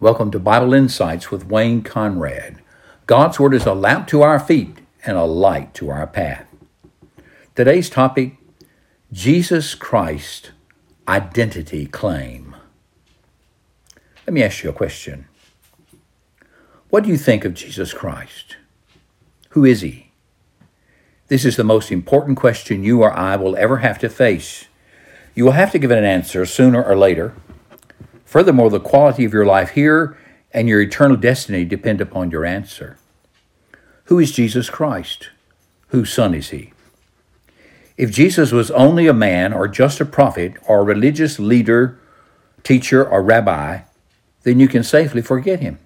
Welcome to Bible Insights with Wayne Conrad. God's Word is a lamp to our feet and a light to our path. Today's topic Jesus Christ Identity Claim. Let me ask you a question. What do you think of Jesus Christ? Who is He? This is the most important question you or I will ever have to face. You will have to give it an answer sooner or later Furthermore, the quality of your life here and your eternal destiny depend upon your answer. Who is Jesus Christ? Whose son is he? If Jesus was only a man or just a prophet or a religious leader, teacher, or rabbi, then you can safely forget him.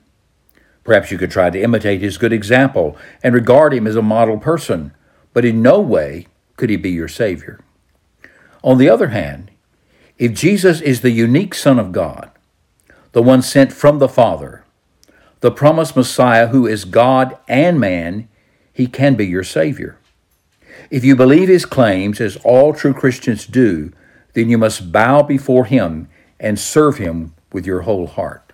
Perhaps you could try to imitate his good example and regard him as a model person, but in no way could he be your Savior. On the other hand, if Jesus is the unique Son of God, the one sent from the Father, the promised Messiah who is God and man, he can be your Savior. If you believe his claims, as all true Christians do, then you must bow before him and serve him with your whole heart.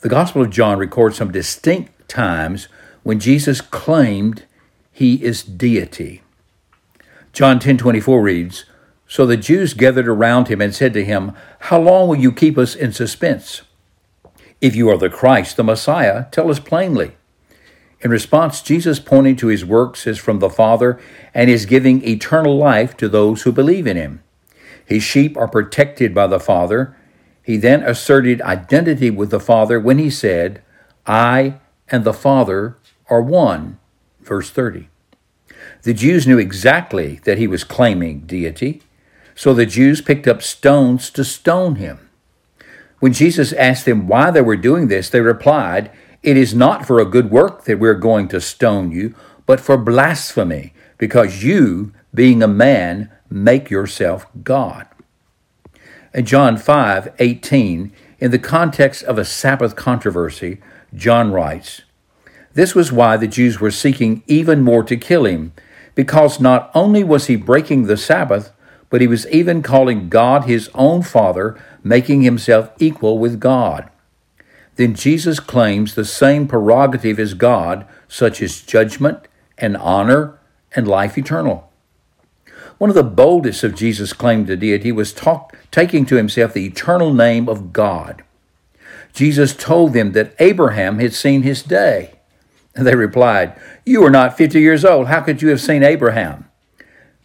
The Gospel of John records some distinct times when Jesus claimed he is deity. John 10:24 reads, so the Jews gathered around him and said to him, How long will you keep us in suspense? If you are the Christ, the Messiah, tell us plainly. In response, Jesus, pointing to his works as from the Father and is giving eternal life to those who believe in him. His sheep are protected by the Father. He then asserted identity with the Father when he said, I and the Father are one. Verse 30. The Jews knew exactly that he was claiming deity. So the Jews picked up stones to stone him. When Jesus asked them why they were doing this, they replied, It is not for a good work that we're going to stone you, but for blasphemy, because you, being a man, make yourself God. In John 5 18, in the context of a Sabbath controversy, John writes, This was why the Jews were seeking even more to kill him, because not only was he breaking the Sabbath, but he was even calling God his own Father, making himself equal with God. Then Jesus claims the same prerogative as God, such as judgment and honor and life eternal. One of the boldest of Jesus' claim to deity was talk, taking to himself the eternal name of God. Jesus told them that Abraham had seen his day. They replied, You are not 50 years old. How could you have seen Abraham?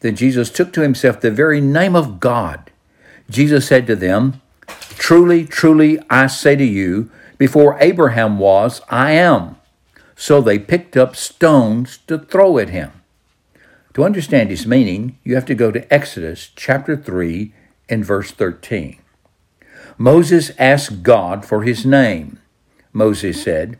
Then Jesus took to himself the very name of God. Jesus said to them, Truly, truly, I say to you, before Abraham was, I am. So they picked up stones to throw at him. To understand his meaning, you have to go to Exodus chapter 3 and verse 13. Moses asked God for his name. Moses said,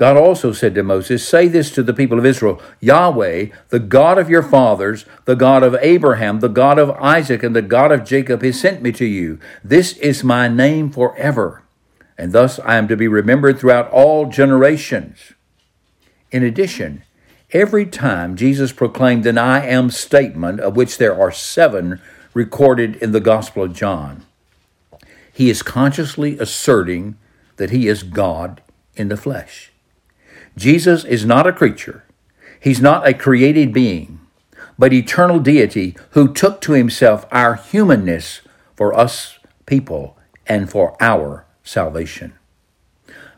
God also said to Moses, Say this to the people of Israel Yahweh, the God of your fathers, the God of Abraham, the God of Isaac, and the God of Jacob, has sent me to you. This is my name forever, and thus I am to be remembered throughout all generations. In addition, every time Jesus proclaimed an I am statement, of which there are seven recorded in the Gospel of John, he is consciously asserting that he is God in the flesh. Jesus is not a creature, he's not a created being, but eternal deity who took to himself our humanness for us people and for our salvation.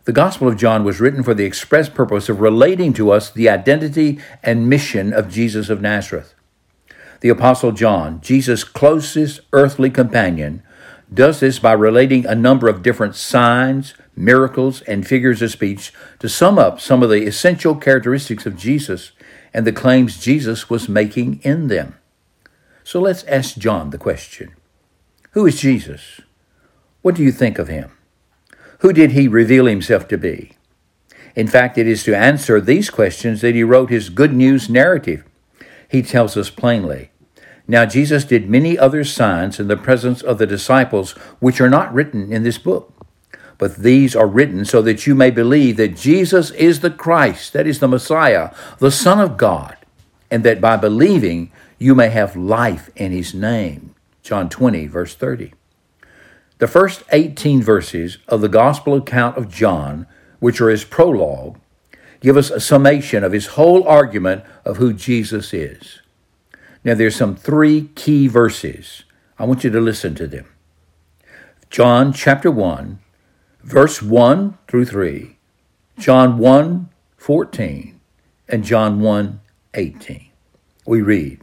The Gospel of John was written for the express purpose of relating to us the identity and mission of Jesus of Nazareth. The Apostle John, Jesus' closest earthly companion, does this by relating a number of different signs, miracles, and figures of speech to sum up some of the essential characteristics of Jesus and the claims Jesus was making in them. So let's ask John the question Who is Jesus? What do you think of him? Who did he reveal himself to be? In fact, it is to answer these questions that he wrote his good news narrative. He tells us plainly Now Jesus did many other signs in the presence of the disciples, which are not written in this book. But these are written so that you may believe that Jesus is the Christ, that is the Messiah, the Son of God, and that by believing you may have life in his name. John 20, verse 30. The first 18 verses of the Gospel account of John, which are his prologue, give us a summation of his whole argument of who Jesus is. Now, there's some three key verses. I want you to listen to them. John chapter 1, verse 1 through 3, John 1, 14, and John 1, 18. We read,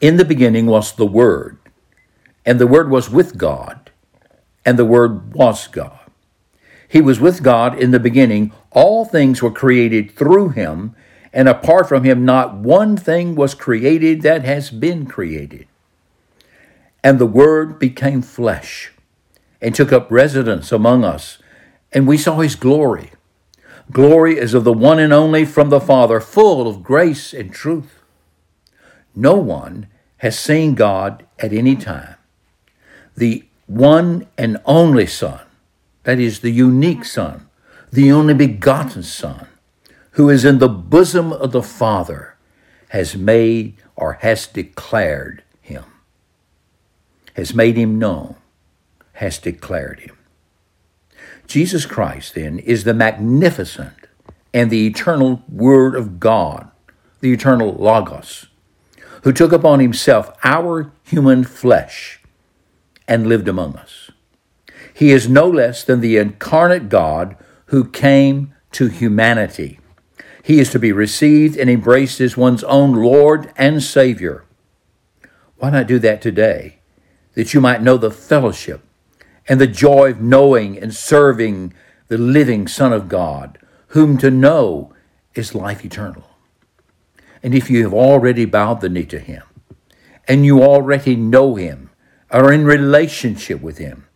In the beginning was the Word, and the Word was with God, and the Word was God. He was with God in the beginning. All things were created through him, and apart from him, not one thing was created that has been created. And the Word became flesh and took up residence among us, and we saw his glory. Glory is of the one and only from the Father, full of grace and truth. No one has seen God at any time. The one and only Son, that is, the unique Son, the only begotten Son, who is in the bosom of the Father, has made or has declared him, has made him known, has declared him. Jesus Christ, then, is the magnificent and the eternal Word of God, the eternal Logos, who took upon himself our human flesh and lived among us. He is no less than the incarnate God who came to humanity. He is to be received and embraced as one's own Lord and Savior. Why not do that today? That you might know the fellowship and the joy of knowing and serving the living Son of God, whom to know is life eternal. And if you have already bowed the knee to Him, and you already know Him, are in relationship with Him,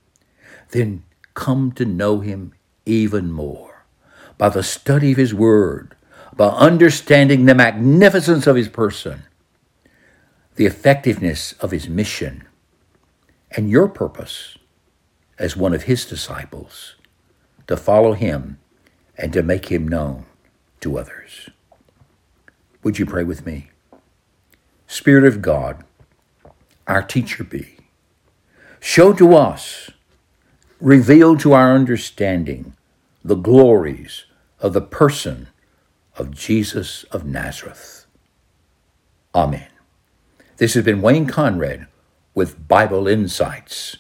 then come to know Him even more by the study of His Word, by understanding the magnificence of His person, the effectiveness of His mission, and your purpose as one of His disciples to follow Him and to make Him known to others. Would you pray with me? Spirit of God, our teacher be, show to us reveal to our understanding the glories of the person of Jesus of Nazareth. Amen. This has been Wayne Conrad with Bible Insights.